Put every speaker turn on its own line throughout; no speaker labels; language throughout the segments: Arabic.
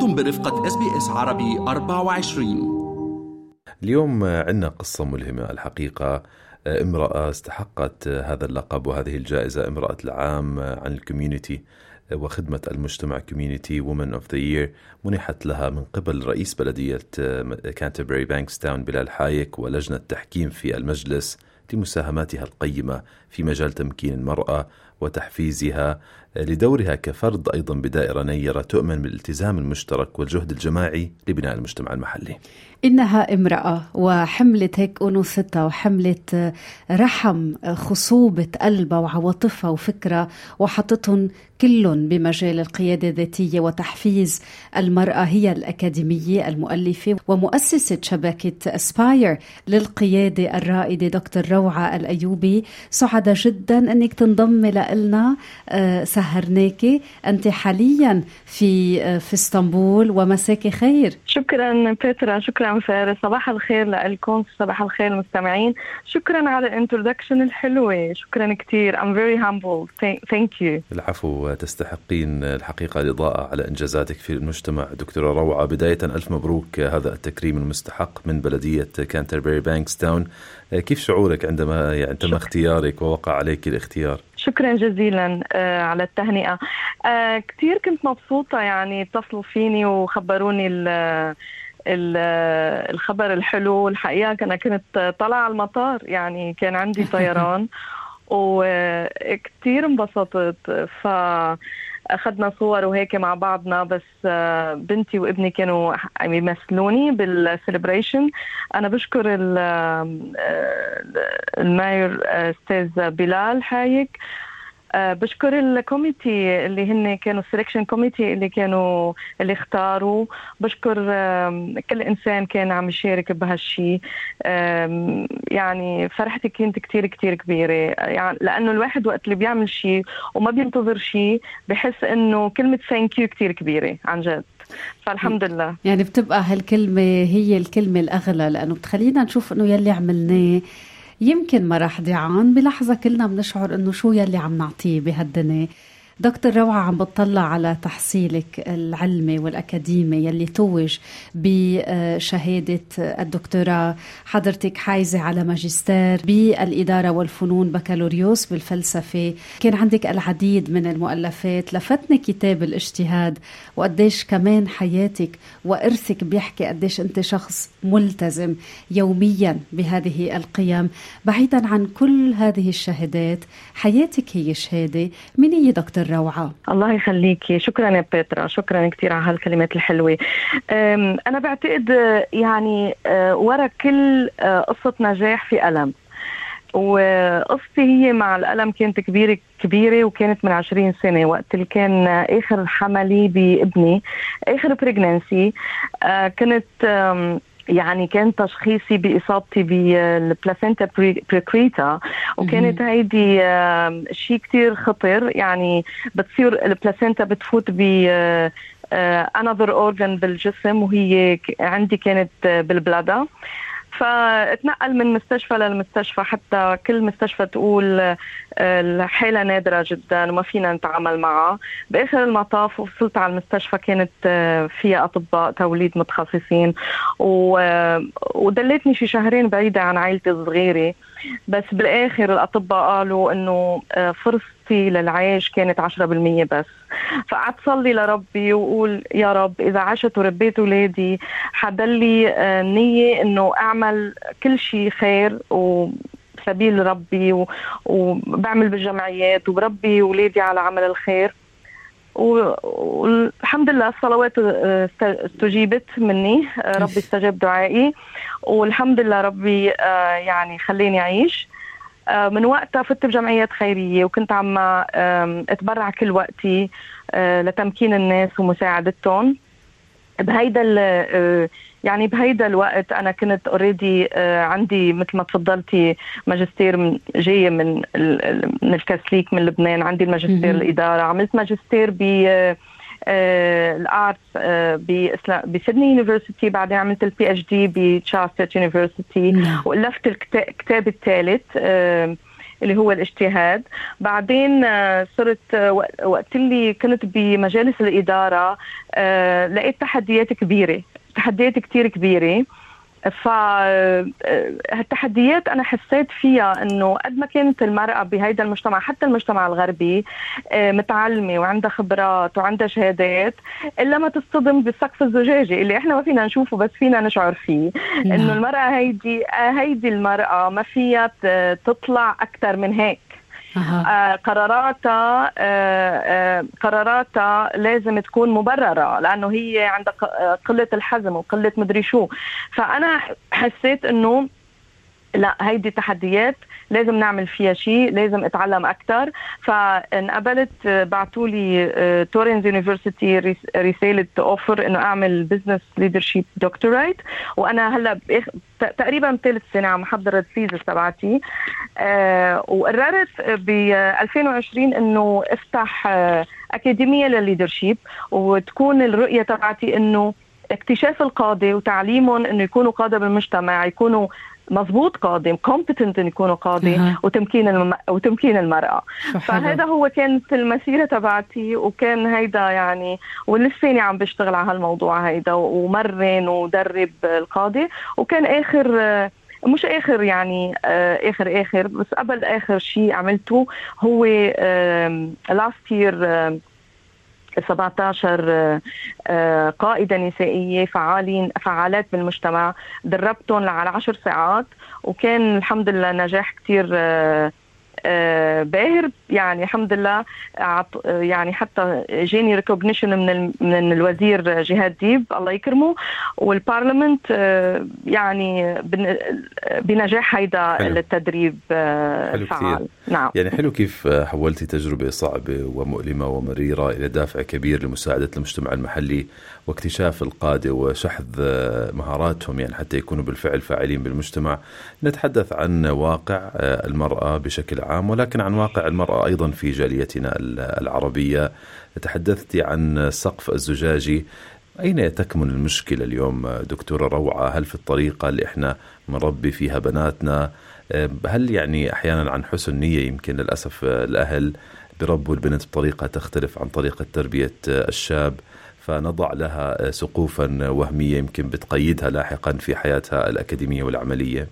أنتم برفقة SBS عربي 24
اليوم عندنا قصة ملهمة. الحقيقة امرأة استحقت هذا اللقب وهذه الجائزة امرأة العام عن ال community وخدمة المجتمع community woman of the year منحت لها من قبل رئيس بلدية كانتربري بانكستاون بلال حايك ولجنة تحكيم في المجلس لمساهماتها القيمة في مجال تمكين المرأة. وتحفيزها لدورها كفرد أيضا بدائرة نيرة تؤمن بالالتزام المشترك والجهد الجماعي لبناء المجتمع المحلي.
إنها امرأة وحملت هيك أنوثتها وحملت رحم خصوبة قلبها وعواطفها وفكرها وحطتهم كلهم بمجال القيادة الذاتية وتحفيز المرأة هي الأكاديمية المؤلفة ومؤسسة شبكة أسباير للقيادة الرائدة دكتور روعة الأيوبي. سعيدة جدا أنك تنضمي لنا سهرناكي. أنت حاليا في في إسطنبول ومساك خير.
شكرا بيترا شكرا فارس. صباح الخير لكم صباح الخير المستمعين شكرا على ال introduction الحلوة. شكرا كثير I'm very humble. Thank you.
العفو تستحقين الحقيقة الإضاءة على إنجازاتك في المجتمع. دكتورة روعة بداية ألف مبروك. هذا التكريم المستحق من بلدية كانتربري بانكستاون كيف شعورك عندما يعني تم اختيارك ووقع عليك الاختيار؟
شكرا جزيلا على التهنئة. كثير كنت مبسوطة يعني اتصلوا فيني وخبروني الخبر الحلو. الحقيقة أنا كنت طالعة على المطار يعني كان عندي طيران وكتير انبسطت. ف أخذنا صور وهيك مع بعضنا بس بنتي وابني كانوا عم يمثلوني بال celebration أنا بشكر ال mayor أستاذ بلال حايك. بشكر الكوميتي اللي هن كانوا ال selection committee اللي كانوا اللي اختاروا. بشكر كل إنسان كان عم يشارك بهالشيء يعني فرحتي كانت كتير كتير كبيرة. يعني لأنه الواحد وقت اللي بيعمل شيء وما بينتظر شيء بحس إنه كلمة thank you كتير كبيرة عن جد. فالحمد لله.
يعني بتبقى هالكلمة هي الكلمة الأغلى لأنه بتخلينا نشوف إنه يلي عملناه يمكن ما راح ضيعان بلحظة كلنا بنشعر إنه شو يلي عم نعطيه بهالدنيا. دكتور روعة عم بتطلع على تحصيلك العلمي والأكاديمي يلي توج بشهادة الدكتوراه. حضرتك حايزة على ماجستير بالإدارة والفنون بكالوريوس بالفلسفة. كان عندك العديد من المؤلفات. لفتني كتاب الاجتهاد وقديش كمان حياتك وإرثك بيحكي قديش أنت شخص ملتزم يوميا بهذه القيم. بعيدا عن كل هذه الشهادات حياتك هي شهادة. من هي دكتور روعة
الله يخليكي شكرا يا بيترا. شكرا كثير على هالكلمات الحلوة. أنا بعتقد يعني ورا كل قصة نجاح في ألم. وقصتي هي مع الألم كانت كبيرة كبيرة وكانت من عشرين سنة وقت اللي كان آخر حملي بابني آخر pregnancy كنت يعني كان تشخيصي بإصابتي بال placenta percreta وكانت هيدي شيء كتير خطر. يعني بتصير ال placenta بتفوت ب another organ بالجسم وهي عندي كانت بال bladder. فاتنقل من مستشفى للمستشفى حتى كل مستشفى تقول الحالة نادرة جدا وما فينا نتعامل معها. بآخر المطاف وصلت على المستشفى كانت فيها أطباء توليد متخصصين ودلتني شي شهرين بعيدة عن عائلتي الصغيرة. بس بالآخر الأطباء قالوا إنه فرصتي للعيش كانت 10% بس. فقعدت صلي لربي وقول يا رب إذا عشت وربيت أولادي حضلي نية إنه أعمل كل شيء خير و سبيل ربي و... وبعمل بالجمعيات وبربي أولادي على عمل الخير. والحمد لله الصلوات استجيبت مني ربي استجاب دعائي. والحمد لله ربي يعني خليني أعيش. من وقتها فت بجمعيات خيرية وكنت عم أتبرع كل وقتي لتمكين الناس ومساعدتهم. بهيدا يعني بهيدا الوقت أنا كنت already عندي مثل ما تفضلتي ماجستير جاية من من الكاثوليك من لبنان عندي الماجستير الإدارة عملت ماجستير ب ال arts ب Sydney University بعدين عملت ال PhD ب Charles University وألفت الكتاب الثالث اللي هو الاجتهاد. بعدين آه، صرت آه، وقت اللي كنت بمجالس الإدارة آه، لقيت تحديات كبيرة. تحديات كتير كبيرة. فالتحديات أنا حسيت فيها إنه قد ما كانت المرأة بهيدا المجتمع حتى المجتمع الغربي متعلمة وعندها خبرات وعندها شهادات إلا ما تصطدم بالسقف الزجاجي اللي إحنا ما فينا نشوفه بس فينا نشعر فيه. نعم. إنه المرأة هيدي هيدي المرأة ما فيها تطلع أكثر من هيك. آه قراراتها آه آه قراراتها لازم تكون مبررة لأنه هي عندها قلة الحزم وقلة مدري شو. فأنا حسيت إنه لا هيدي تحديات لازم نعمل فيها شيء لازم اتعلم أكثر فانقبلت بعثوا لي Torrens University رسالة offer إنه أعمل business leadership doctorate وأنا هلأ تقريبا ثالث سنة عم احضر ال thesis تبعتي. أه وقررت ب 2020 إنه أفتح اكاديميه لل leadership وتكون الرؤية تبعتي إنه اكتشاف القاده وتعليمهم إنه يكونوا قادة بالمجتمع يكونوا مضبوط قادة competent إن يكونوا قادة أه. وتمكين الم... وتمكين المرأة. فهذا هو كانت المسيرة تبعتي وكان هيدا يعني ولساني عم بشتغل على هالموضوع هيدا ومرن ودرب القاضي. وكان آخر مش آخر يعني آخر آخر بس قبل آخر شيء عملته هو لاست يير 17 آه، قائدة نسائية فعالين فعالات بالمجتمع دربتهم على 10 ساعات وكان الحمد لله نجاح كثير آه، باهر. يعني الحمد لله يعني حتى جاني recognition من من الوزير جهاد ديب الله يكرمه. وال parliament آه، يعني بنجاح هيدا حلو. التدريب
آه، حلو فعال. كثير. نعم. يعني حلو كيف حولتي تجربة صعبة ومؤلمة ومريرة إلى دافع كبير لمساعدة المجتمع المحلي واكتشاف القادة وشحذ مهاراتهم يعني حتى يكونوا بالفعل فاعلين بالمجتمع. نتحدث عن واقع المرأة بشكل عام ولكن عن واقع المرأة أيضا في جاليتنا العربية. تحدثت عن السقف الزجاجي. أين تكمن المشكلة اليوم دكتورة روعة؟ هل في الطريقة اللي إحنا نربي فيها بناتنا؟ هل يعني أحيانا عن حسن نية يمكن للأسف الأهل؟ بربوا البنت بطريقة تختلف عن طريقة تربية الشاب. فنضع لها سقوفا وهمية يمكن بتقيدها لاحقا في حياتها الأكاديمية والعملية؟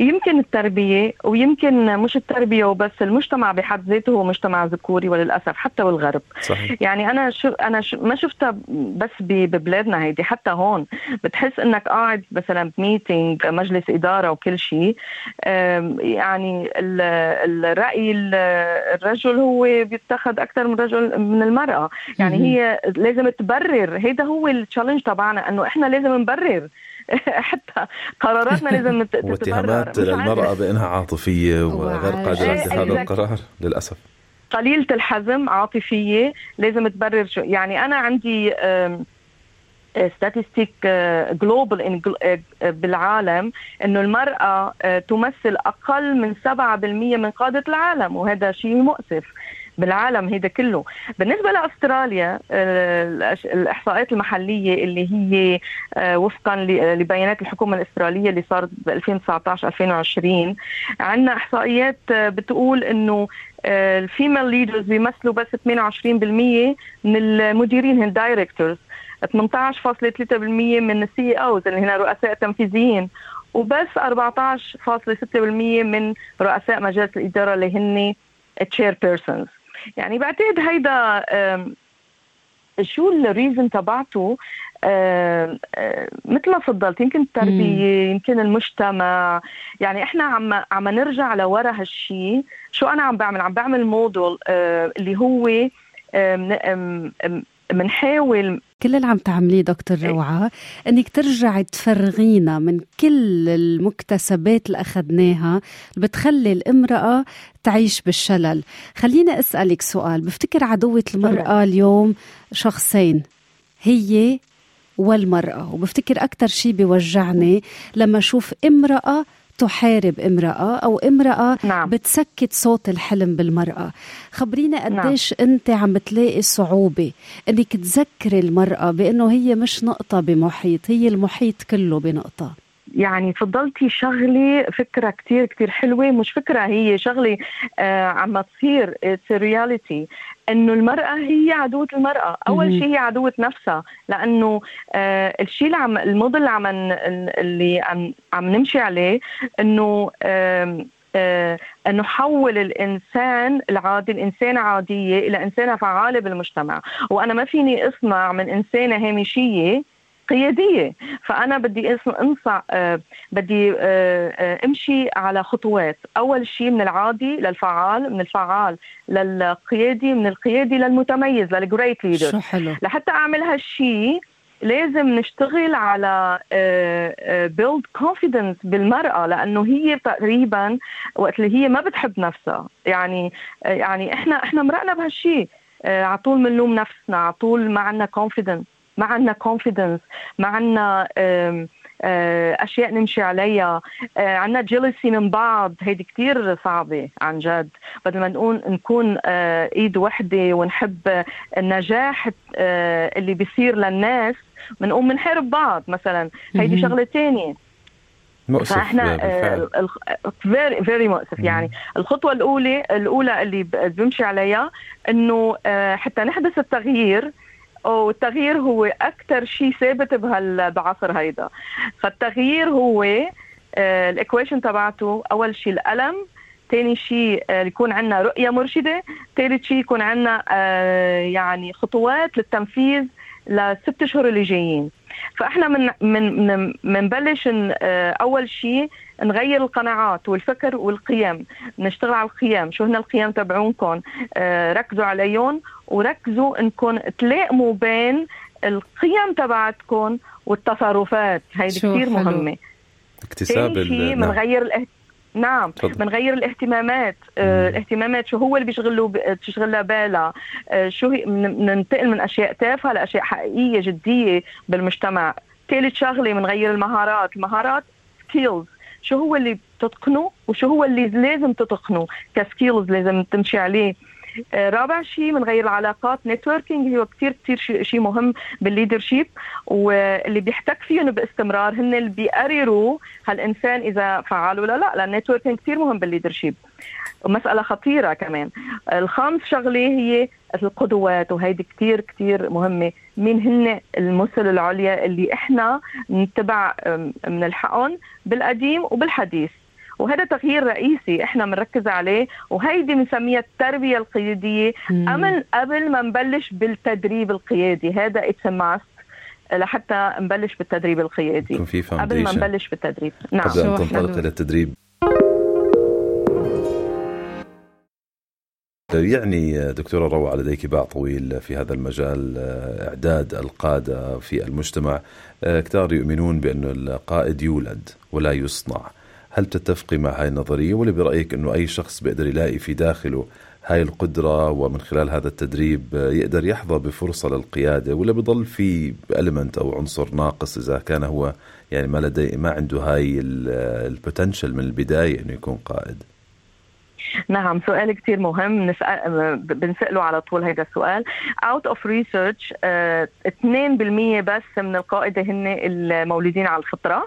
يمكن التربية ويمكن مش التربية وبس المجتمع بحد ذاته هو مجتمع ذكوري وللأسف حتى بالغرب صحيح. يعني أنا شو أنا شو ما شفتها بس ببلادنا هيدي حتى هون. بتحس إنك قاعد مثلا بميتينج مجلس إدارة وكل شيء. يعني الرأي الرجل هو بيتخذ أكثر من رجل من المرأة. يعني هي لازم تبرر نبرر. هيدا هو التشالنج تبعنا إنه إحنا لازم نبرر. حتى قراراتنا لازم
تتبرر. واتهامات للمرأة بأنها عاطفية وغير قادرة على اتخاذ القرار للأسف.
قليلة الحزم عاطفية لازم تبرر شو. يعني أنا عندي statistic global بالعالم إنه المرأة آه، تمثل أقل من 7% من قادة العالم وهذا شيء مؤسف. بالعالم هيدا كله. بالنسبة لأستراليا آه، الإحصاءات المحلية اللي هي آه، وفقا لبيانات الحكومة الأسترالية اللي صارت ب 2019-2020 عندنا إحصائيات آه، بتقول إنه ال female leaders بيمثلوا بس 28% من المديرين هن directors 18.3% من ال CEOs اللي هنا رؤساء تنفيذيين وبس 14.6% من رؤساء مجالس الإدارة اللي هن chairpersons يعني بعتقد هيدا شو الريزن تبعته؟ مثل ما فضلت يمكن التربية يمكن المجتمع. يعني إحنا عم عم نرجع لورا هالشيء شو أنا عم بعمل؟ عم بعمل موديل اللي هو بنحاول
كل اللي عم تعمليه دكتور إيه. روعة إنك ترجعي تفرغينا من كل المكتسبات اللي أخذناها اللي بتخلي الامرأة تعيش بالشلل خليني أسألك سؤال بفتكر عدوة المرأة اليوم شخصين هي والمرأة وبفتكر أكثر شيء بيوجعني لما أشوف امرأة تحارب امرأة أو امرأة نعم. بتسكت صوت الحلم بالمرأة خبرينا نعم. قديش نعم. أنت عم بتلاقي صعوبة أنك تذكري المرأة بأنه هي مش نقطة بمحيط هي المحيط كله بنقطة
يعني فضلتي شغلي فكرة كتير كتير حلوة مش فكرة هي شغلة آه عم تصير رياليتي إنه المرأة هي عدوة المرأة، أول شيء هي عدوة نفسها لأنه آه الشيء اللي عم الموديل اللي عم اللي عم عم نمشي عليه إنه آه آه أن نحول الإنسان العادي الإنسانة عادية إلى إنسانة فعالة بالمجتمع وأنا ما فيني أصنع من إنسانة هامشية قيادية. فأنا بدي إنصع آه بدي آه آه أمشي على خطوات. أول شيء من العادي للفعال من الفعال للقيادي من القيادي للمتميز لل great leader
شو حلو.
لحتى أعمل هالشيء لازم نشتغل على build confidence بالمرأة لأنه هي تقريبا وقت اللي هي ما بتحب نفسها. يعني يعني إحنا إحنا مرقنا بهالشيء على طول بنلوم نفسنا على طول ما عندنا confidence ما عندنا confidence ما عندنا أشياء نمشي عليها عندنا jealousy من بعض. هيدي كتير صعبة عن جد. بدل ما نكون نكون إيد وحدة ونحب النجاح اللي بيصير للناس بنقوم بنحارب بعض مثلا. هيدي شغلة ثانية
مؤسف
فإحنا very very مؤسف. يعني الخطوة الاولى الأولى اللي بمشي عليها إنه حتى نحدث التغيير والتغيير هو أكثر شيء ثابت بعصر هيدا. فالتغيير هو الايكويشن تبعته أول شيء الألم ثاني شيء يكون عندنا رؤية مرشدة ثالث شيء يكون عندنا يعني خطوات للتنفيذ لست اشهر اللي جايين. فإحنا من من منبلش أول شيء نغير القناعات والفكر والقيم. نشتغل على القيم. شو هن القيم تبعونكم؟ ركزوا عليهم وركزوا إنكم تلائموا بين القيم تبعتكم والتصرفات. هيدي كثير مهمة.
اكتساب
شيء بنغير الاهت... نعم بنغير الاهتمامات. آه الاهتمامات شو هو اللي بيشغل بتشغلها بالها آه شو هي ننتقل من أشياء تافهة لأشياء حقيقية جدية بالمجتمع. ثالث شغلة بنغير المهارات. المهارات skills شو هو اللي بتتقنه وشو هو اللي لازم تتقنه؟ ك skills لازم تمشي عليه. رابع شيء بنغير العلاقات networking هو كثير كثير شيء مهم بال leadership. واللي بيحتك فيهم باستمرار هن اللي بيقرروا هالإنسان إذا فعال ولا لا لأن ال networking كثير مهم بال leadership. مسألة خطيرة كمان. الخامس شغلة هي القدوات وهيدي كتير كتير مهمة. مين هن المثل العليا اللي إحنا نتبع منلحقن بالقديم وبالحديث؟ وهذا تغيير رئيسي إحنا بنركز عليه وهيدي بنسميها التربية القيادية. امن قبل ما نبلش بالتدريب القيادي هذا it's must لحتى نبلش بالتدريب القيادي. قبل ما نبلش بالتدريب.
نعم. قبل أن تنطلق إلى التدريب. يعني دكتورة روعة لديك باع طويل في هذا المجال إعداد القادة في المجتمع. كتار يؤمنون بأن القائد يولد ولا يصنع. هل تتفقي مع هاي النظرية؟ ولا برأيك أنه أي شخص بيقدر يلاقي في داخله هاي القدرة ومن خلال هذا التدريب يقدر يحظى بفرصة للقيادة؟ ولا بضل في ألمنت أو عنصر ناقص إذا كان هو يعني ما لدي ما عنده هاي البوتنشل من البداية أنه يكون قائد؟
نعم سؤال كثير مهم. نسأل بنسأله على طول هذا السؤال. Of research uh, 2% بس من القائدة هن المولودين على الفطرة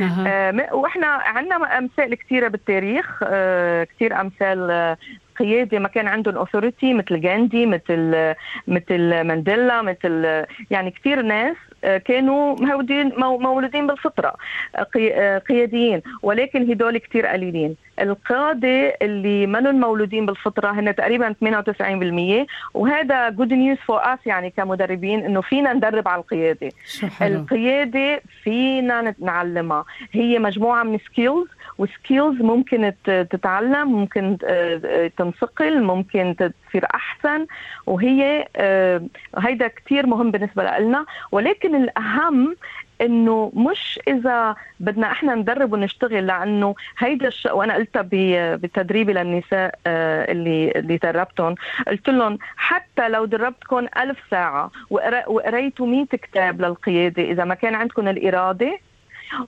أه. وإحنا عندنا أمثال كثيرة بالتاريخ أه كثير أمثال قياده ما كان عندهم اوثوريتي مثل جاندي مثل مثل مانديلا مثل يعني كثير ناس كانوا مولودين بالفطرة قياديين ولكن هدول كثير قليلين القاده اللي منهم مولودين بالفطره هن تقريبا 98% وهذا good news for us يعني كمدربين إنه فينا ندرب على القيادة. القيادة فينا نعلمها هي مجموعة من skills و skills ممكن تتعلم ممكن تنصقل ممكن تصير أحسن. وهي هيدا كثير مهم بالنسبة لنا. ولكن الأهم إنه مش إذا بدنا إحنا ندرب ونشتغل لأنه هيدا الش... وأنا قلتها بتدريبي للنساء اللي اللي دربتهم قلت لهم حتى لو دربتكم ألف ساعة وقريتوا 100 كتاب للقيادة إذا ما كان عندكم الإرادة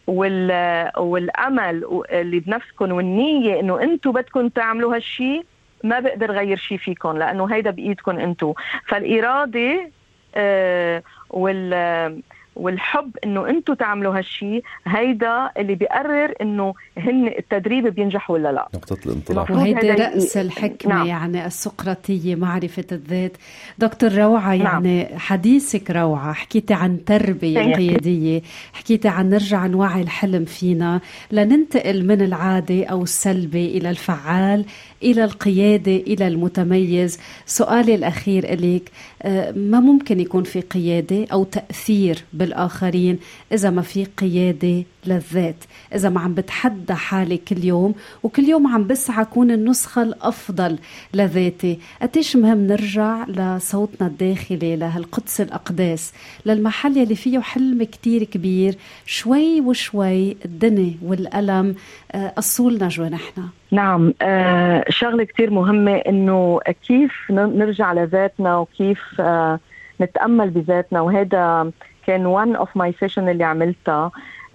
وال... والأمل اللي بنفسكم والنية إنه أنتم بدكم تعملوا هالشيء ما بقدر غير شيء فيكم لأنه هيدا بإيدكم أنتم فالإرادة آه وال والحب إنه أنتم تعملوا هالشيء هيدا اللي بيقرر إنه هن التدريب بينجح ولا لا
نقطة الانطلاق
وهيدي رأس الحكمة نعم. يعني السقراطية معرفة الذات دكتور روعة نعم. يعني نعم. حديثك روعة حكيتي عن تربية قيادية حكيتي عن نرجع نوعي الحلم فينا لننتقل من العادة أو السلبي إلى الفعال إلى القيادة إلى المتميز سؤالي الأخير إليك آه، ما ممكن يكون في قيادة أو تأثير بالآخرين. إذا ما في قيادة للذات إذا ما عم بتحدى حالي كل يوم وكل يوم عم بسعى أكون النسخة الأفضل لذاتي. قديش مهم نرجع لصوتنا الداخلي لهالقدس الأقداس للمحل يلي فيه حلم كتير كبير شوي وشوي الدنيا والألم آه، قصولنا جوانحنا
نعم آه شغلة كتير مهمة إنه كيف نرجع لذاتنا وكيف آه نتأمل بذاتنا. وهذا كان one of my session اللي عملتها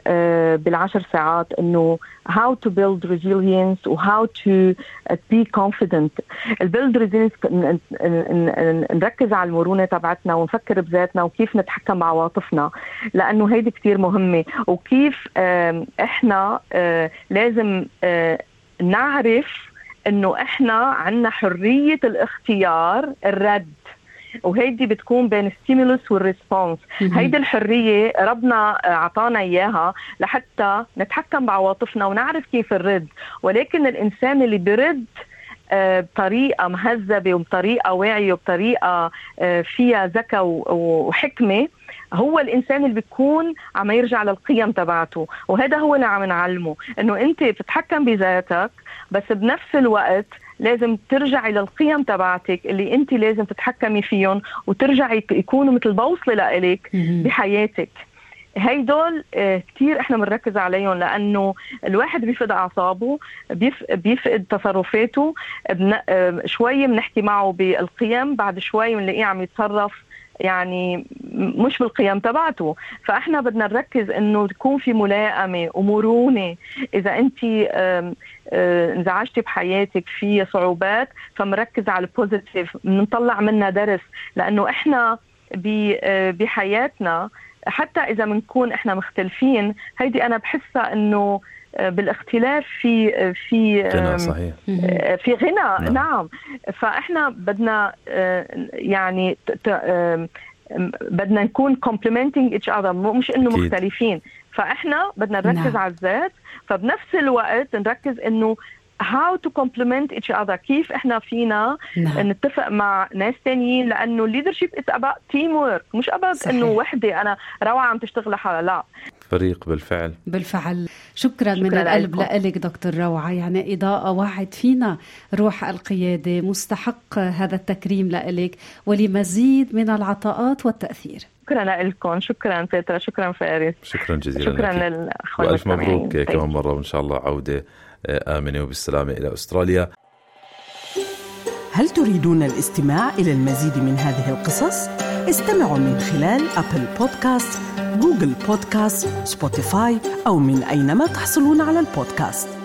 آه بالعشر ساعات إنه how to build resilience و how to be confident. البيلد resilience نركز على المرونة تبعتنا ونفكر بذاتنا وكيف نتحكم بعواطفنا لأنه هيدي كثير مهمة. وكيف إحنا آه، لازم آه، نعرف إنه إحنا عندنا حرية الاختيار الرد. وهيدي بتكون بين الستيمولوس والريسبونس. هيدي الحرية ربنا أعطانا إياها لحتى نتحكم بعواطفنا ونعرف كيف نرد ولكن الإنسان اللي برد آه، بطريقة مهذبة وبطريقة واعية وبطريقة آه، فيها ذكاء وحكمة هو الإنسان اللي بيكون عم يرجع للقيم تبعته. وهذا هو اللي عم نعلمه إنه أنت بتتحكم بذاتك بس بنفس الوقت لازم ترجعي للقيم تبعتك اللي أنت لازم تتحكمي فيهم وترجعي يكونوا مثل بوصلة لإلك بحياتك. هيدول آه، كثير إحنا بنركز عليهم لأنه الواحد بيفقد أعصابه بيفقد تصرفاته آه، شوي بنحكي معه بالقيم بعد شوي بنلاقيه عم يتصرف يعني مش بالقيم تبعته. فإحنا بدنا نركز إنه تكون في ملائمة ومرونة. إذا أنت انزعجتي بحياتك في صعوبات فمركز على البوزيتيف بنطلع منها درس. لأنه إحنا بحياتنا حتى إذا بنكون إحنا مختلفين هيدي أنا بحسها إنه بالاختلاف في في
غنى صحيح.
في غنى. نعم, نعم. فإحنا بدنا يعني بدنا نكون complementing each other مش إنه. مختلفين فإحنا بدنا نركز نعم. على الذات فبنفس الوقت نركز إنه how to complement each other. كيف إحنا فينا نعم. نتفق مع ناس تانيين؟ لأنه leadership is about teamwork مش about إنه وحدة أنا روعة عم تشتغل لحالها لا.
فريق بالفعل.
بالفعل. شكرا, شكرا من القلب لك دكتور روعة. يعني إضاءة وعد فينا روح القيادة مستحق هذا التكريم لك ولمزيد من العطاءات والتأثير.
شكرا لكم. شكرا بيترا شكرا فارس.
شكرا جزيلا
شكرا للأخوان
وألف مبروك. كمان مرة وإن شاء الله عودة آمنة وبالسلامة إلى أستراليا
هل تريدون الاستماع إلى المزيد من هذه القصص؟ استمعوا من خلال Apple Podcast، Google Podcast، Spotify أو من أينما تحصلون على البودكاست